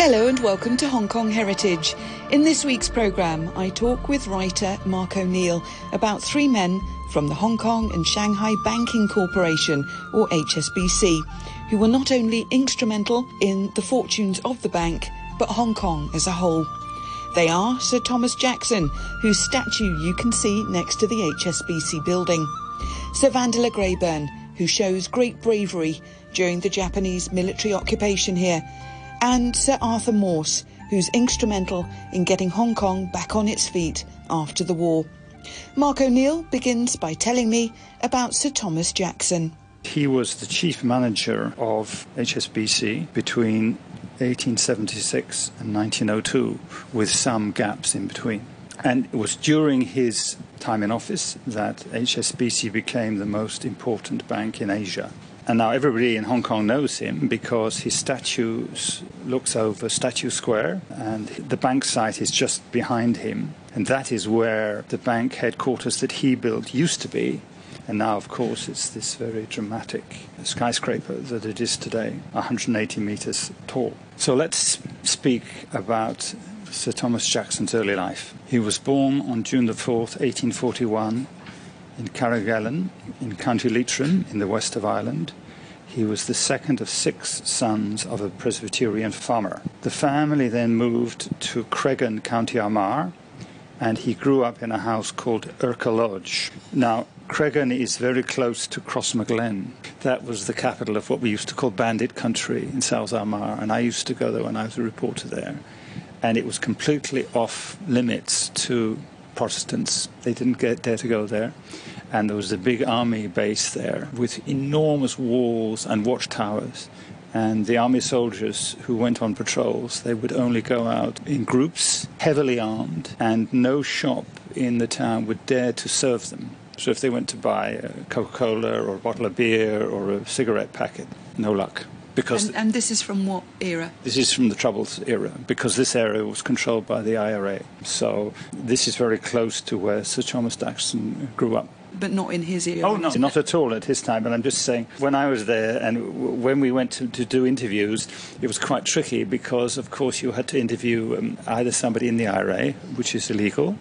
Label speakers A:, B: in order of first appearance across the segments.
A: Hello and welcome to Hong Kong Heritage. In this week's programme, I talk with writer Mark O'Neill about three men from the Hong Kong and Shanghai Banking Corporation, or HSBC, who were not only instrumental in the fortunes of the bank, but Hong Kong as a whole. They are Sir Thomas Jackson, whose statue you can see next to the HSBC building, Sir Vandeleur Grayburn, who shows great bravery during the Japanese military occupation here, and Sir Arthur Morse, who's instrumental in getting Hong Kong back on its feet after the war. Mark O'Neill begins by telling me about Sir Thomas Jackson.
B: He was the chief manager of HSBC between 1876 and 1902, with some gaps in between. And it was during his time in office that HSBC became the most important bank in Asia. And now everybody in Hong Kong knows him because his statue looks over Statue Square, and the bank site is just behind him. And that is where the bank headquarters that he built used to be. And now, of course, it's this very dramatic skyscraper that it is today, 180 meters tall. So let's speak about Sir Thomas Jackson's early life. He was born on June the 4th, 1841, in Carrigaline in County Leitrim in the west of Ireland. He was the second of six sons of a Presbyterian farmer. The family then moved to Creggan, County Armagh, and he grew up in a house called Urker Lodge. Now, Creggan is very close to Crossmaglen. That was the capital of what we used to call Bandit Country in South Armagh, and I used to go there when I was a reporter there. And it was completely off limits to Protestants. They didn't get, dare to go there. And there was a big army base there with enormous walls and watchtowers. And the army soldiers who went on patrols, they would only go out in groups, heavily armed, and no shop in the town would dare to serve them. So if they went to buy a Coca Cola or a bottle of beer or a cigarette packet, no luck
A: because and, and, this is from what era?
B: This is from the Troubles era because this area was controlled by the IRA. So this is very close to where Sir Thomas Jackson grew up.
A: But not in his era.
B: Oh no, not at all at his time. But I'm just saying, when I was there and when we went to, to do interviews, it was quite tricky because, of course, you had to interview um, either somebody in the IRA, which is illegal,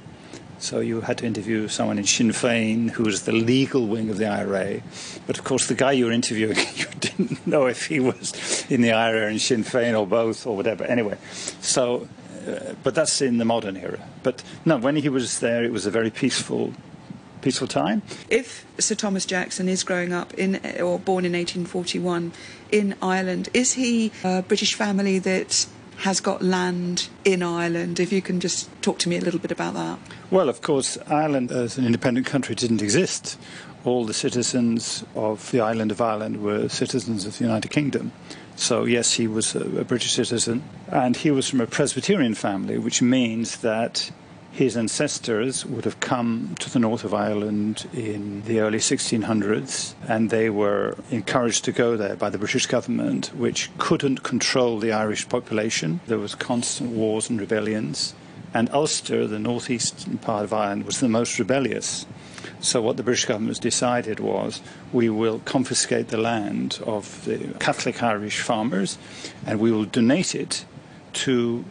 B: so you had to interview someone in Sinn Féin who was the legal wing of the IRA. But of course, the guy you were interviewing, you didn't know if he was in the IRA and Sinn Féin or both or whatever. Anyway, so, uh, but that's in the modern era. But no, when he was there, it was a very peaceful peaceful time.
A: If Sir Thomas Jackson is growing up in or born in 1841 in Ireland, is he a British family that has got land in Ireland. If you can just talk to me a little bit about that.
B: Well, of course, Ireland as an independent country didn't exist. All the citizens of the island of Ireland were citizens of the United Kingdom. So, yes, he was a, a British citizen. And he was from a Presbyterian family, which means that his ancestors would have come to the north of Ireland in the early 1600s, and they were encouraged to go there by the British government, which couldn't control the Irish population. There was constant wars and rebellions, and Ulster, the northeastern part of Ireland, was the most rebellious. So, what the British government has decided was we will confiscate the land of the Catholic Irish farmers and we will donate it to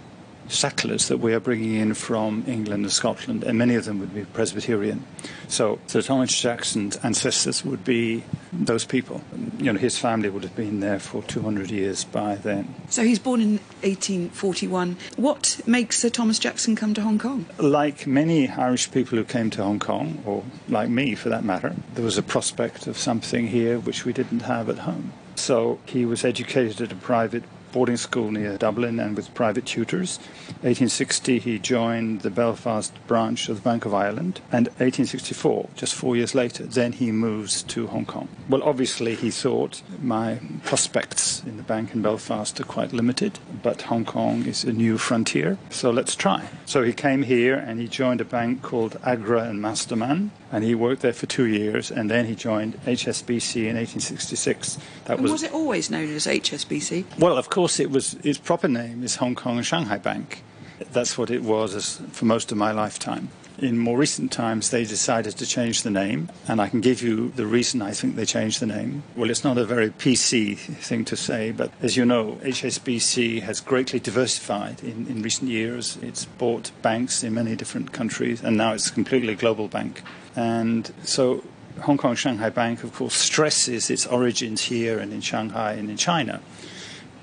B: settlers that we are bringing in from England and Scotland, and many of them would be Presbyterian. So Sir Thomas Jackson's ancestors would be those people. You know, his family would have been there for 200 years by then.
A: So he's born in 1841. What makes Sir Thomas Jackson come to Hong Kong?
B: Like many Irish people who came to Hong Kong, or like me for that matter, there was a prospect of something here which we didn't have at home. So he was educated at a private boarding school near Dublin and with private tutors. 1860 he joined the Belfast branch of the Bank of Ireland, and 1864, just four years later, then he moves to Hong Kong. Well, obviously he thought my prospects in the bank in Belfast are quite limited, but Hong Kong is a new frontier, so let's try. So he came here and he joined a bank called Agra and Masterman, and he worked there for two years, and then he joined HSBC in 1866.
A: That was, was it always known as HSBC?
B: Well, of course, it was. Its proper name is Hong Kong and Shanghai Bank. That's what it was as, for most of my lifetime. In more recent times, they decided to change the name, and I can give you the reason I think they changed the name. Well, it's not a very PC thing to say, but as you know, HSBC has greatly diversified in, in recent years. It's bought banks in many different countries, and now it's a completely global bank. And so Hong Kong Shanghai Bank, of course, stresses its origins here and in Shanghai and in China.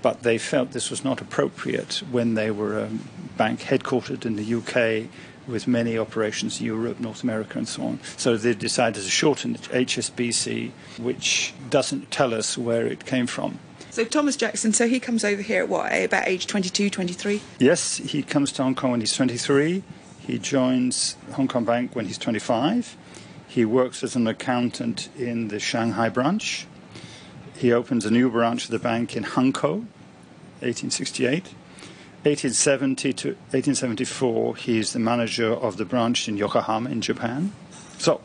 B: But they felt this was not appropriate when they were a bank headquartered in the UK with many operations in Europe, North America, and so on. So they decided to shorten it HSBC, which doesn't tell us where it came from.
A: So Thomas Jackson, so he comes over here at what, eh, about age 22, 23?
B: Yes, he comes to Hong Kong when he's 23. He joins Hong Kong Bank when he's 25. He works as an accountant in the Shanghai branch. He opens a new branch of the bank in Hankou, 1868. 1870 to 1874, he's the manager of the branch in Yokohama in Japan. So,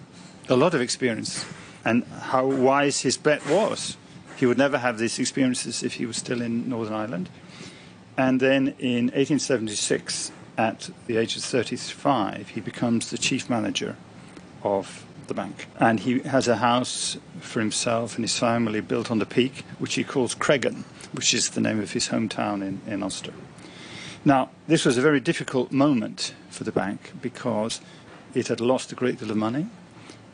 B: a lot of experience. And how wise his bet was. He would never have these experiences if he was still in Northern Ireland. And then in 1876, at the age of 35, he becomes the chief manager of the bank. And he has a house for himself and his family built on the peak, which he calls Creggan, which is the name of his hometown in, in Ulster. Now, this was a very difficult moment for the bank because it had lost a great deal of money.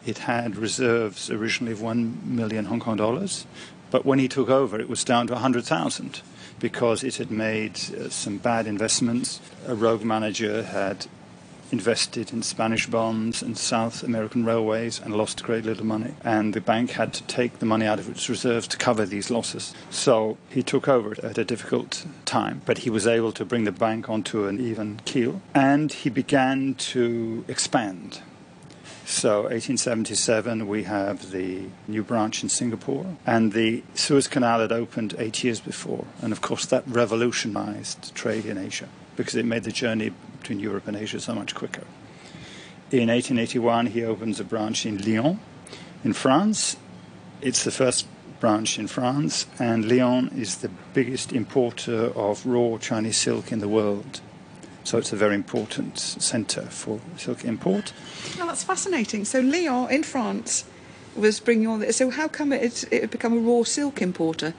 B: It had reserves originally of 1 million Hong Kong dollars, but when he took over, it was down to 100,000 because it had made uh, some bad investments. A rogue manager had invested in Spanish bonds and South American railways and lost a great little money. And the bank had to take the money out of its reserves to cover these losses. So he took over at a difficult time, but he was able to bring the bank onto an even keel and he began to expand. So, 1877, we have the new branch in Singapore, and the Suez Canal had opened eight years before. And of course, that revolutionized trade in Asia because it made the journey between Europe and Asia so much quicker. In 1881, he opens a branch in Lyon, in France. It's the first branch in France, and Lyon is the biggest importer of raw Chinese silk in the world. So it's a very important centre for silk import.
A: Well, that's fascinating. So Lyon in France was bringing all this. So how come it, it become a raw silk importer?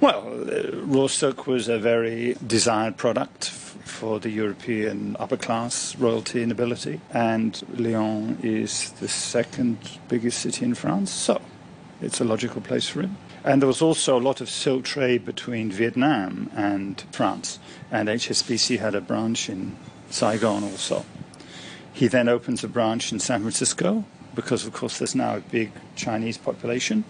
B: Well, uh, raw silk was a very desired product for the European upper class, royalty, and nobility, and Lyon is the second biggest city in France, so it's a logical place for him. And there was also a lot of silk trade between Vietnam and France, and HSBC had a branch in Saigon also. He then opens a branch in San Francisco because, of course, there's now a big Chinese population.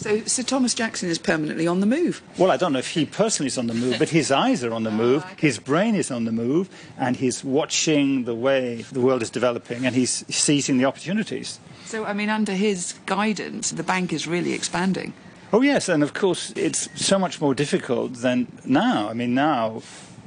A: So, Sir Thomas Jackson is permanently on the move.
B: Well, I don't know if he personally is on the move, but his eyes are on the ah, move, oh, okay. his brain is on the move, and he's watching the way the world is developing and he's seizing the opportunities.
A: So, I mean, under his guidance, the bank is really expanding.
B: Oh, yes, and of course, it's so much more difficult than now. I mean, now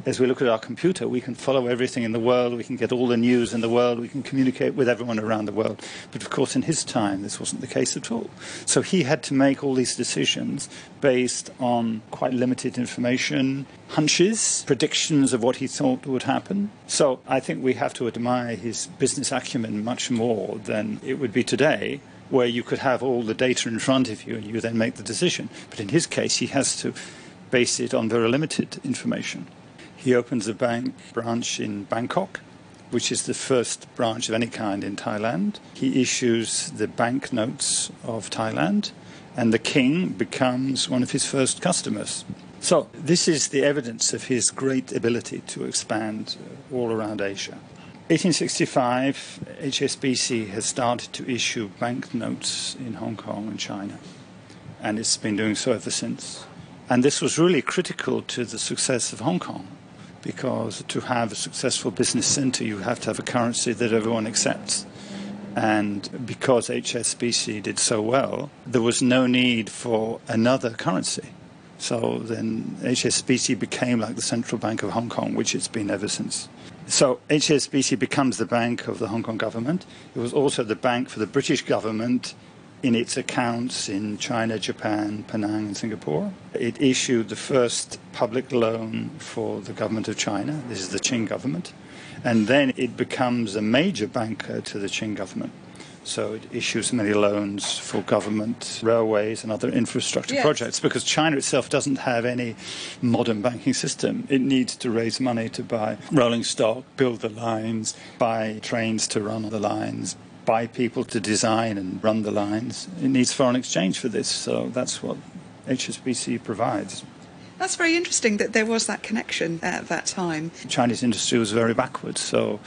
B: as we look at our computer, we can follow everything in the world, we can get all the news in the world, we can communicate with everyone around the world. But of course, in his time, this wasn't the case at all. So he had to make all these decisions based on quite limited information, hunches, predictions of what he thought would happen. So I think we have to admire his business acumen much more than it would be today where you could have all the data in front of you and you then make the decision. But in his case, he has to base it on very limited information. He opens a bank branch in Bangkok, which is the first branch of any kind in Thailand. He issues the banknotes of Thailand, and the king becomes one of his first customers. So, this is the evidence of his great ability to expand uh, all around Asia. 1865, HSBC has started to issue banknotes in Hong Kong and China, and it's been doing so ever since. And this was really critical to the success of Hong Kong because to have a successful business center, you have to have a currency that everyone accepts. And because HSBC did so well, there was no need for another currency. So then HSBC became like the central bank of Hong Kong, which it's been ever since. So HSBC becomes the bank of the Hong Kong government. It was also the bank for the British government in its accounts in China, Japan, Penang, and Singapore. It issued the first public loan for the government of China. This is the Qing government. And then it becomes a major banker to the Qing government. So it issues many loans for government, railways, and other infrastructure
A: Yes.
B: projects because China itself doesn't have any modern banking system. It needs to raise money to buy rolling stock, build the lines, buy trains to run on the lines, buy people to design and run the lines. It needs foreign exchange for this, so that's what HSBC provides.
A: That's very interesting that there was that connection at that time.
B: Chinese industry was very backward, so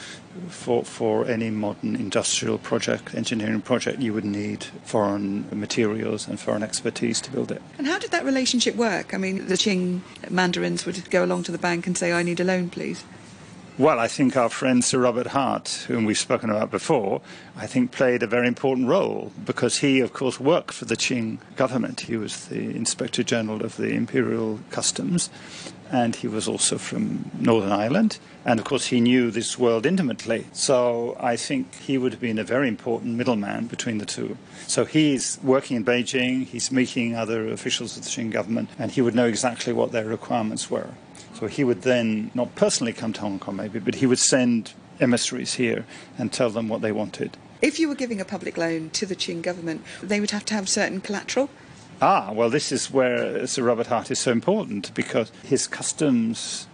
B: for, for any modern industrial project, engineering project, you would need foreign materials and foreign expertise to build it.
A: And how did that relationship work? I mean, the Qing mandarins would go along to the bank and say, I need a loan, please.
B: Well, I think our friend Sir Robert Hart, whom we've spoken about before, I think played a very important role because he, of course, worked for the Qing government. He was the Inspector General of the Imperial Customs and he was also from Northern Ireland. And of course, he knew this world intimately. So I think he would have been a very important middleman between the two. So he's working in Beijing, he's meeting other officials of the Qing government, and he would know exactly what their requirements were. So he would then not personally come to Hong Kong, maybe, but he would send emissaries here and tell them what they wanted.
A: If you were giving a public loan to the Qing government, they would have to have certain collateral.
B: Ah, well, this is where Sir Robert Hart is so important because his customs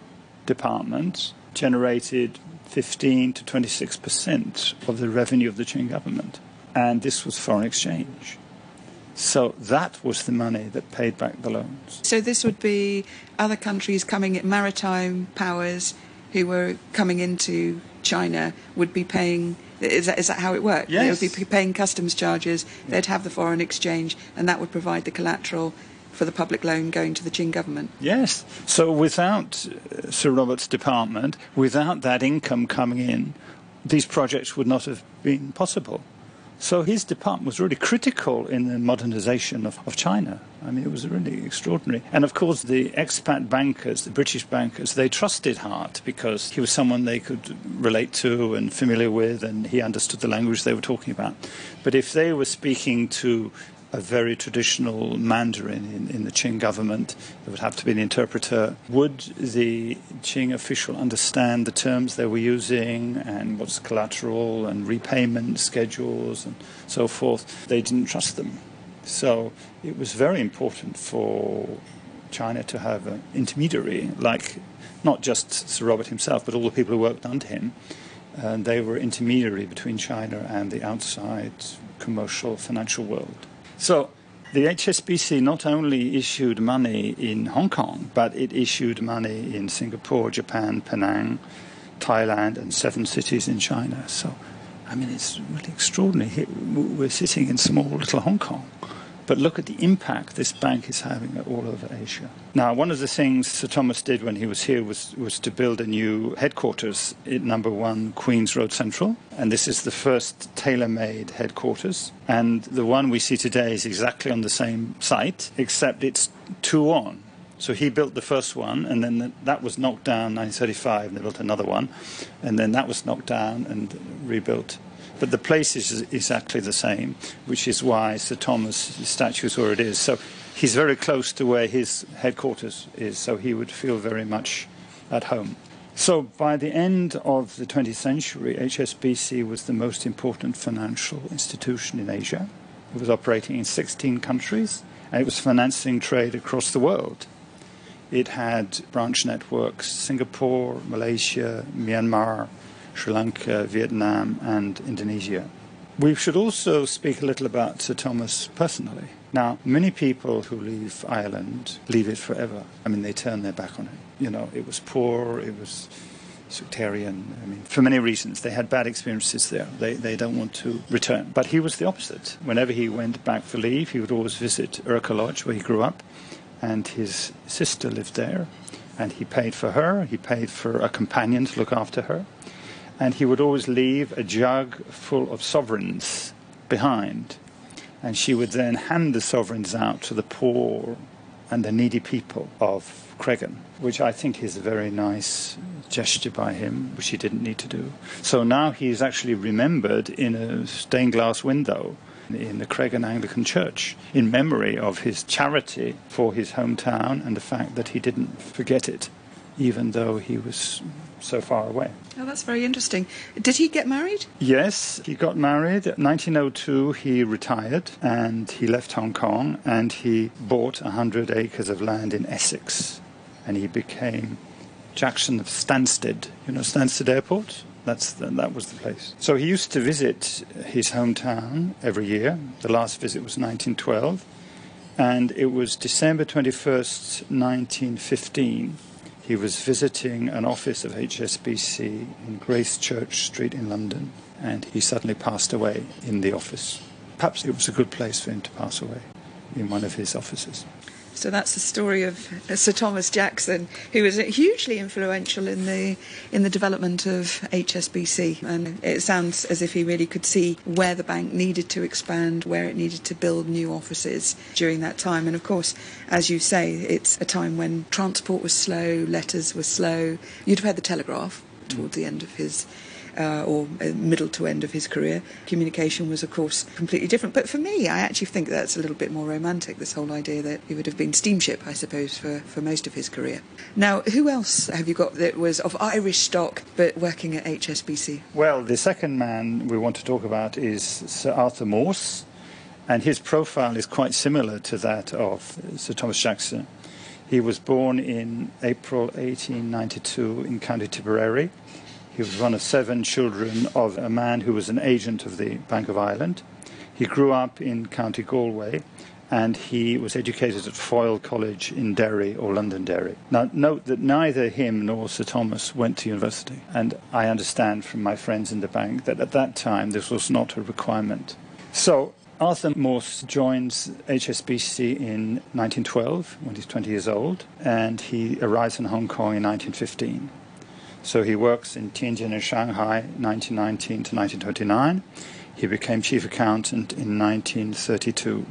B: department generated 15 to 26 percent of the revenue of the Qing government, and this was foreign exchange. So that was the money that paid back the loans.
A: So this would be other countries coming, maritime powers who were coming into China would be paying. Is that, is that how it worked?
B: Yes.
A: They would be paying customs charges. They'd have the foreign exchange, and that would provide the collateral for the public loan going to the Qing government.
B: Yes. So without uh, Sir Robert's department, without that income coming in, these projects would not have been possible. So his department was really critical in the modernization of, of China. I mean, it was really extraordinary. And of course, the expat bankers, the British bankers, they trusted Hart because he was someone they could relate to and familiar with, and he understood the language they were talking about. But if they were speaking to a very traditional Mandarin in, in the Qing government. There would have to be an interpreter. Would the Qing official understand the terms they were using and what's collateral and repayment schedules and so forth? They didn't trust them. So it was very important for China to have an intermediary, like not just Sir Robert himself, but all the people who worked under him. And they were intermediary between China and the outside commercial financial world. So the HSBC not only issued money in Hong Kong, but it issued money in Singapore, Japan, Penang, Thailand, and seven cities in China. So, I mean, it's really extraordinary. We're sitting in small little Hong Kong. But look at the impact this bank is having all over Asia. Now, one of the things Sir Thomas did when he was here was, was to build a new headquarters at number one Queens Road Central. And this is the first tailor made headquarters. And the one we see today is exactly on the same site, except it's two on. So he built the first one, and then th- that was knocked down in 1935, and they built another one. And then that was knocked down and rebuilt but the place is exactly the same, which is why Sir Thomas' statue is where it is. So he's very close to where his headquarters is, so he would feel very much at home. So by the end of the 20th century, HSBC was the most important financial institution in Asia. It was operating in 16 countries, and it was financing trade across the world. It had branch networks Singapore, Malaysia, Myanmar, Sri Lanka, Vietnam, and Indonesia. We should also speak a little about Sir Thomas personally. Now, many people who leave Ireland leave it forever. I mean, they turn their back on it. You know, it was poor, it was sectarian. I mean, for many reasons, they had bad experiences there. They, they don't want to return. But he was the opposite. Whenever he went back for leave, he would always visit Urker Lodge, where he grew up, and his sister lived there. And he paid for her, he paid for a companion to look after her and he would always leave a jug full of sovereigns behind. And she would then hand the sovereigns out to the poor and the needy people of Creggan, which I think is a very nice gesture by him, which he didn't need to do. So now he is actually remembered in a stained glass window in the Creggan Anglican Church in memory of his charity for his hometown and the fact that he didn't forget it even though he was so far away.
A: Oh, that's very interesting. Did he get married?
B: Yes, he got married. 1902, he retired and he left Hong Kong and he bought 100 acres of land in Essex and he became Jackson of Stansted. You know Stansted Airport? That's the, that was the place. So he used to visit his hometown every year. The last visit was 1912, and it was December 21st, 1915 he was visiting an office of HSBC in Gracechurch Street in London, and he suddenly passed away in the office. Perhaps it was a good place for him to pass away in one of his offices.
A: So that's the story of uh, Sir Thomas Jackson, who was uh, hugely influential in the in the development of HSBC. And it sounds as if he really could see where the bank needed to expand, where it needed to build new offices during that time. And of course, as you say, it's a time when transport was slow, letters were slow. You'd have had the telegraph towards the end of his uh, or uh, middle to end of his career. Communication was, of course, completely different. But for me, I actually think that's a little bit more romantic, this whole idea that he would have been steamship, I suppose, for, for most of his career. Now, who else have you got that was of Irish stock but working at HSBC?
B: Well, the second man we want to talk about is Sir Arthur Morse, and his profile is quite similar to that of Sir Thomas Jackson. He was born in April 1892 in County Tipperary he was one of seven children of a man who was an agent of the Bank of Ireland. He grew up in County Galway and he was educated at Foyle College in Derry or Londonderry. Now, note that neither him nor Sir Thomas went to university, and I understand from my friends in the bank that at that time this was not a requirement. So, Arthur Morse joins HSBC in 1912 when he's 20 years old, and he arrives in Hong Kong in 1915. So he works in Tianjin and Shanghai 1919 to 1929. He became chief accountant in 1932.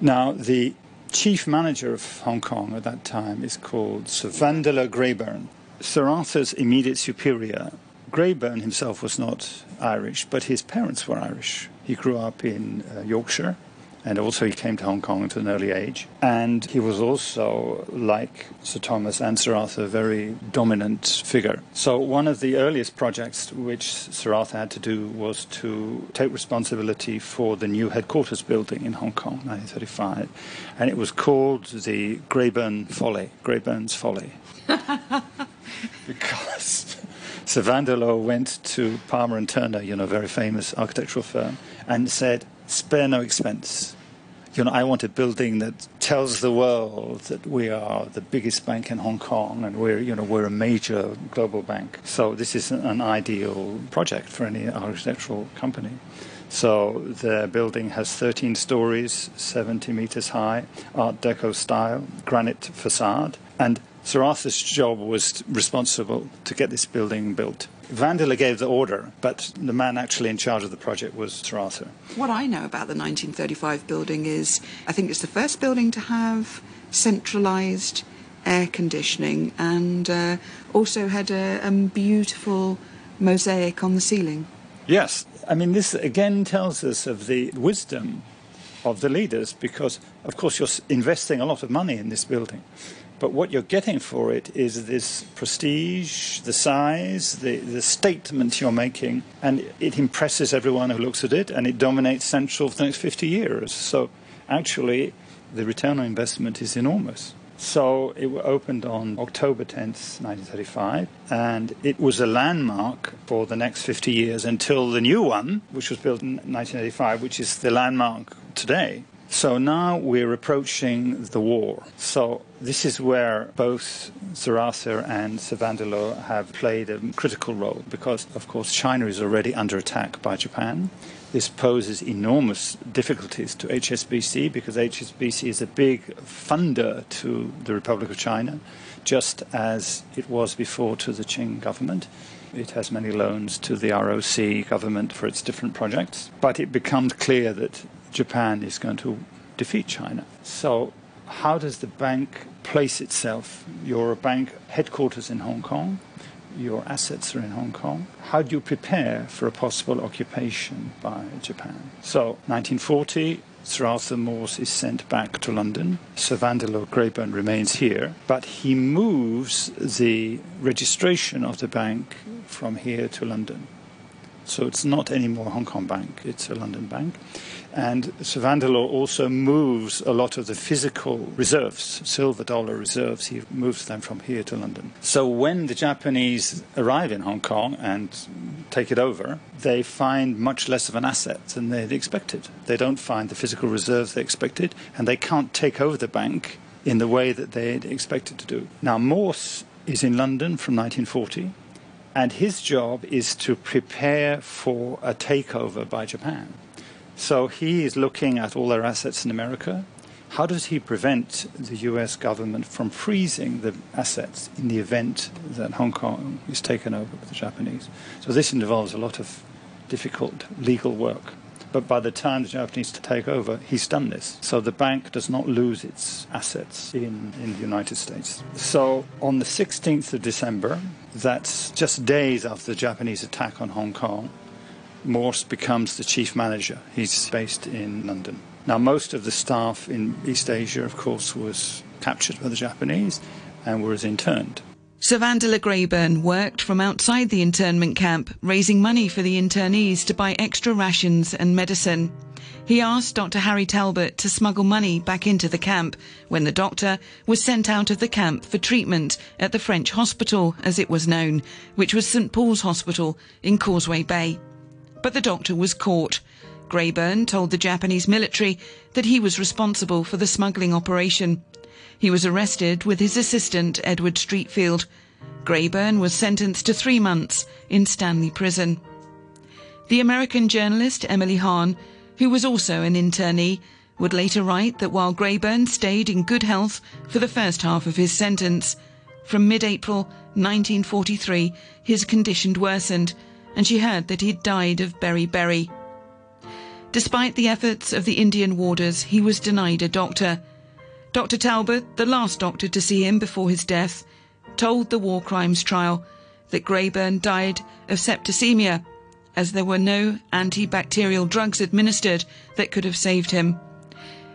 B: Now, the chief manager of Hong Kong at that time is called Sir Vandeleur Grayburn. Sir Arthur's immediate superior, Grayburn himself was not Irish, but his parents were Irish. He grew up in uh, Yorkshire and also he came to Hong Kong at an early age. And he was also, like Sir Thomas and Sir Arthur, a very dominant figure. So one of the earliest projects which Sir Arthur had to do was to take responsibility for the new headquarters building in Hong Kong, 1935, and it was called the Grayburn Folly, Grayburn's Folly, because. Sir Vandeleur went to Palmer and Turner, you know, very famous architectural firm, and said, spare no expense. You know, I want a building that tells the world that we are the biggest bank in Hong Kong and we're, you know, we're a major global bank. So this is an ideal project for any architectural company. So the building has 13 stories, 70 meters high, Art Deco style, granite facade, and Sir Arthur's job was responsible to get this building built. Vandeleur gave the order, but the man actually in charge of the project was Sir Arthur.
A: What I know about the 1935 building is I think it's the first building to have centralised air conditioning and uh, also had a, a beautiful mosaic on the ceiling.
B: Yes, I mean, this again tells us of the wisdom of the leaders because, of course, you're investing a lot of money in this building. But what you're getting for it is this prestige, the size, the, the statement you're making, and it impresses everyone who looks at it, and it dominates Central for the next 50 years. So actually, the return on investment is enormous. So it opened on October 10th, 1935, and it was a landmark for the next 50 years until the new one, which was built in 1985, which is the landmark today. So now we're approaching the war. So this is where both Sir Arthur and Sir Vandeleur have played a critical role because, of course, China is already under attack by Japan. This poses enormous difficulties to HSBC because HSBC is a big funder to the Republic of China, just as it was before to the Qing government. It has many loans to the ROC government for its different projects. But it becomes clear that Japan is going to defeat China. So, how does the bank place itself? You're a bank headquarters in Hong Kong. your assets are in Hong Kong. How do you prepare for a possible occupation by Japan? So, 1940, Sir Arthur Morse is sent back to London. Sir Vandeleur Grayburn remains here, but he moves the registration of the bank from here to London. So it's not anymore Hong Kong Bank, it's a London bank. And Sir Vandeleur also moves a lot of the physical reserves, silver dollar reserves, he moves them from here to London. So when the Japanese arrive in Hong Kong and take it over, they find much less of an asset than they'd expected. They don't find the physical reserves they expected, and they can't take over the bank in the way that they'd expected to do. Now, Morse is in London from 1940 and his job is to prepare for a takeover by Japan. So he is looking at all their assets in America. How does he prevent the US government from freezing the assets in the event that Hong Kong is taken over by the Japanese? So this involves a lot of difficult legal work. But by the time the Japanese take over, he's done this. So the bank does not lose its assets in, in the United States. So on the 16th of December, that's just days after the Japanese attack on Hong Kong, Morse becomes the chief manager. He's based in London. Now, most of the staff in East Asia, of course, was captured by the Japanese and was interned.
A: Sir Vandeleur Grayburn worked from outside the internment camp, raising money for the internees to buy extra rations and medicine. He asked Dr. Harry Talbot to smuggle money back into the camp when the doctor was sent out of the camp for treatment at the French hospital, as it was known, which was St Paul's Hospital in Causeway Bay. But the doctor was caught. Grayburn told the Japanese military that he was responsible for the smuggling operation. He was arrested with his assistant, Edward Streetfield. Grayburn was sentenced to three months in Stanley Prison. The American journalist Emily Hahn, who was also an internee, would later write that while Grayburn stayed in good health for the first half of his sentence, from mid-April 1943 his condition worsened and she heard that he'd died of beriberi. Despite the efforts of the Indian warders, he was denied a doctor Dr. Talbot, the last doctor to see him before his death, told the war crimes trial that Grayburn died of septicemia, as there were no antibacterial drugs administered that could have saved him.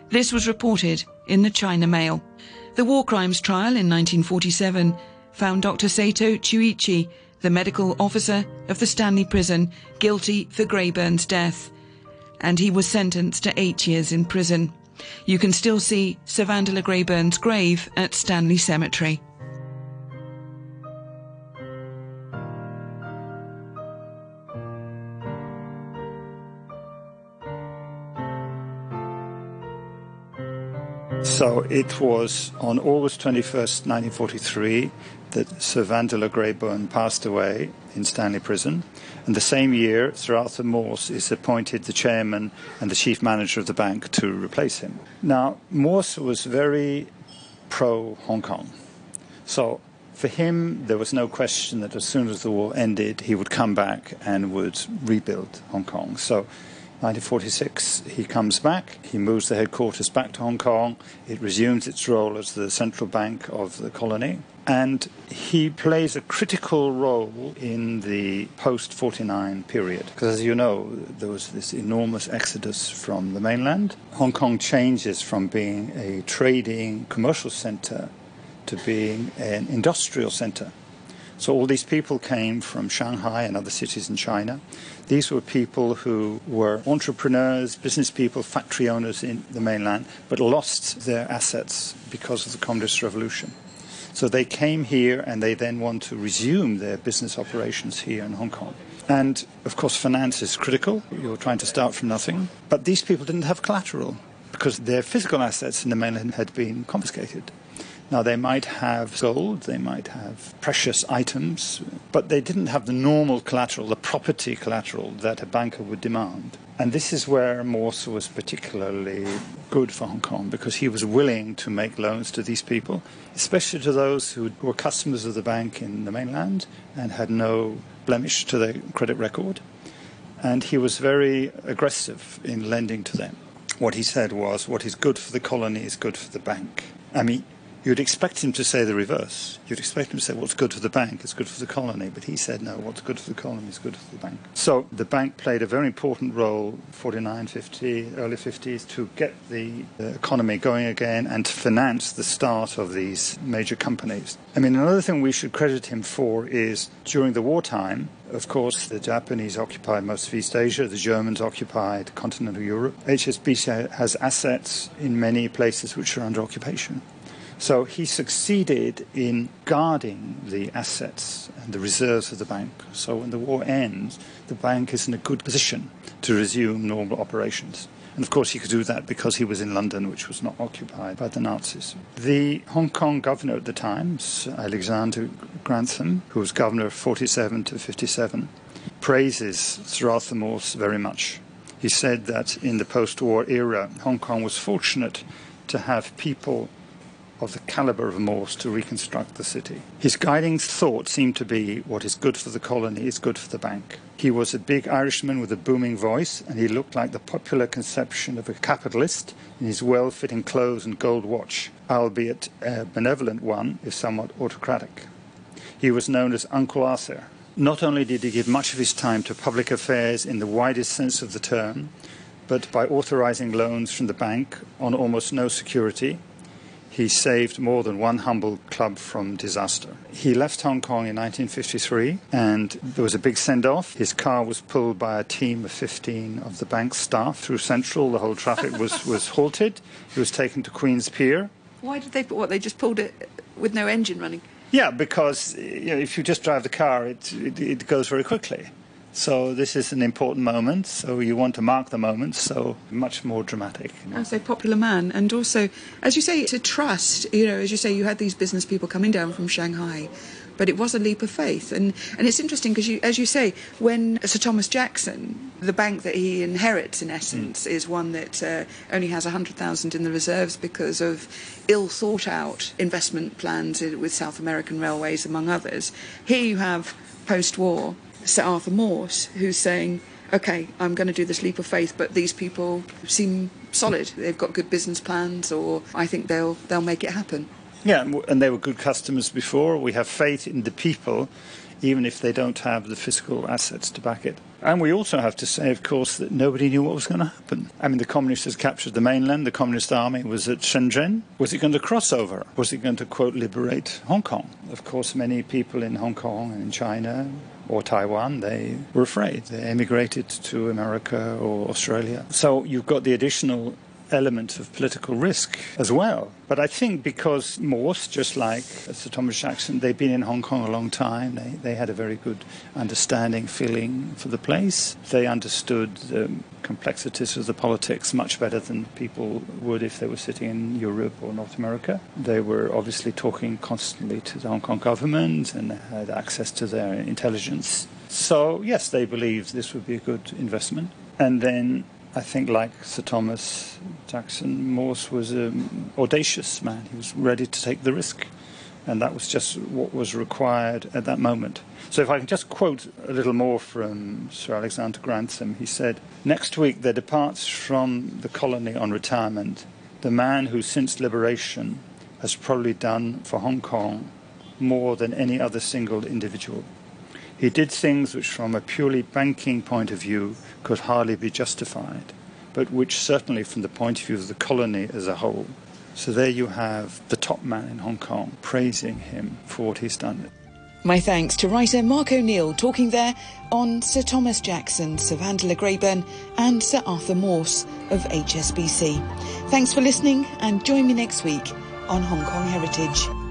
A: This was reported in the China Mail. The war crimes trial in 1947 found Dr. Saito Chuichi, the medical officer of the Stanley prison, guilty for Grayburn's death, and he was sentenced to eight years in prison. You can still see Sir Vandeleur Grayburn's grave at Stanley Cemetery.
B: So it was on August 21st, 1943, that Sir Vandeleur Grayburn passed away in Stanley Prison. And the same year, Sir Arthur Morse is appointed the chairman and the chief manager of the bank to replace him. Now, Morse was very pro Hong Kong. So for him, there was no question that as soon as the war ended, he would come back and would rebuild Hong Kong. So 1946, he comes back. He moves the headquarters back to Hong Kong. It resumes its role as the central bank of the colony. And he plays a critical role in the post 49 period. Because, as you know, there was this enormous exodus from the mainland. Hong Kong changes from being a trading commercial center to being an industrial center. So all these people came from Shanghai and other cities in China. These were people who were entrepreneurs, business people, factory owners in the mainland, but lost their assets because of the Communist Revolution. So they came here and they then want to resume their business operations here in Hong Kong. And of course, finance is critical. You're trying to start from nothing. But these people didn't have collateral because their physical assets in the mainland had been confiscated. Now, they might have gold, they might have precious items, but they didn't have the normal collateral, the property collateral that a banker would demand. And this is where Morse was particularly good for Hong Kong because he was willing to make loans to these people, especially to those who were customers of the bank in the mainland and had no blemish to their credit record. And he was very aggressive in lending to them. What he said was, what is good for the colony is good for the bank. I mean, You'd expect him to say the reverse. You'd expect him to say what's good for the bank is good for the colony, but he said no, what's good for the colony is good for the bank. So the bank played a very important role 49, 50, early 50s to get the economy going again and to finance the start of these major companies. I mean, another thing we should credit him for is during the wartime, of course, the Japanese occupied most of East Asia, the Germans occupied continental Europe. HSBC has assets in many places which are under occupation. So he succeeded in guarding the assets and the reserves of the bank. So when the war ends, the bank is in a good position to resume normal operations. And of course, he could do that because he was in London, which was not occupied by the Nazis. The Hong Kong governor at the time, Alexander Grantham, who was governor 47 to 57, praises Sir Arthur Morse very much. He said that in the post war era, Hong Kong was fortunate to have people of the caliber of Morse to reconstruct the city. His guiding thought seemed to be what is good for the colony is good for the bank. He was a big Irishman with a booming voice, and he looked like the popular conception of a capitalist in his well fitting clothes and gold watch, albeit a benevolent one, if somewhat autocratic. He was known as Uncle Arthur. Not only did he give much of his time to public affairs in the widest sense of the term, but by authorizing loans from the bank on almost no security, he saved more than one humble club from disaster. He left Hong Kong in 1953 and there was a big send off. His car was pulled by a team of 15 of the bank's staff through Central. The whole traffic was, was halted. He was taken to Queen's Pier.
A: Why did they, what, they just pulled it with no engine running?
B: Yeah, because you know, if you just drive the car, it, it, it goes very quickly. So this is an important moment. So you want to mark the moment. So much more dramatic.
A: As a popular man, and also, as you say, to trust. You know, as you say, you had these business people coming down from Shanghai. But it was a leap of faith, and, and it's interesting because, you, as you say, when Sir Thomas Jackson, the bank that he inherits in essence, mm. is one that uh, only has 100,000 in the reserves because of ill thought out investment plans with South American railways, among others. Here you have post war Sir Arthur Morse, who's saying, okay, I'm going to do this leap of faith, but these people seem solid. They've got good business plans, or I think they'll they'll make it happen.
B: Yeah, and they were good customers before. We have faith in the people, even if they don't have the fiscal assets to back it. And we also have to say, of course, that nobody knew what was going to happen. I mean, the communists had captured the mainland, the communist army was at Shenzhen. Was it going to cross over? Was it going to, quote, liberate Hong Kong? Of course, many people in Hong Kong and in China or Taiwan, they were afraid. They emigrated to America or Australia. So you've got the additional element of political risk as well. But I think because Morse, just like Sir Thomas Jackson, they've been in Hong Kong a long time. They, they had a very good understanding, feeling for the place. They understood the complexities of the politics much better than people would if they were sitting in Europe or North America. They were obviously talking constantly to the Hong Kong government and had access to their intelligence. So, yes, they believed this would be a good investment. And then I think, like Sir Thomas Jackson, Morse was an audacious man. He was ready to take the risk, and that was just what was required at that moment. So, if I can just quote a little more from Sir Alexander Grantham, he said, Next week there departs from the colony on retirement the man who, since liberation, has probably done for Hong Kong more than any other single individual. He did things which, from a purely banking point of view, could hardly be justified, but which certainly, from the point of view of the colony as a whole. So there you have the top man in Hong Kong praising him for what he's done.
A: My thanks to writer Mark O'Neill talking there on Sir Thomas Jackson, Sir Vandeleur Grayburn, and Sir Arthur Morse of HSBC. Thanks for listening and join me next week on Hong Kong Heritage.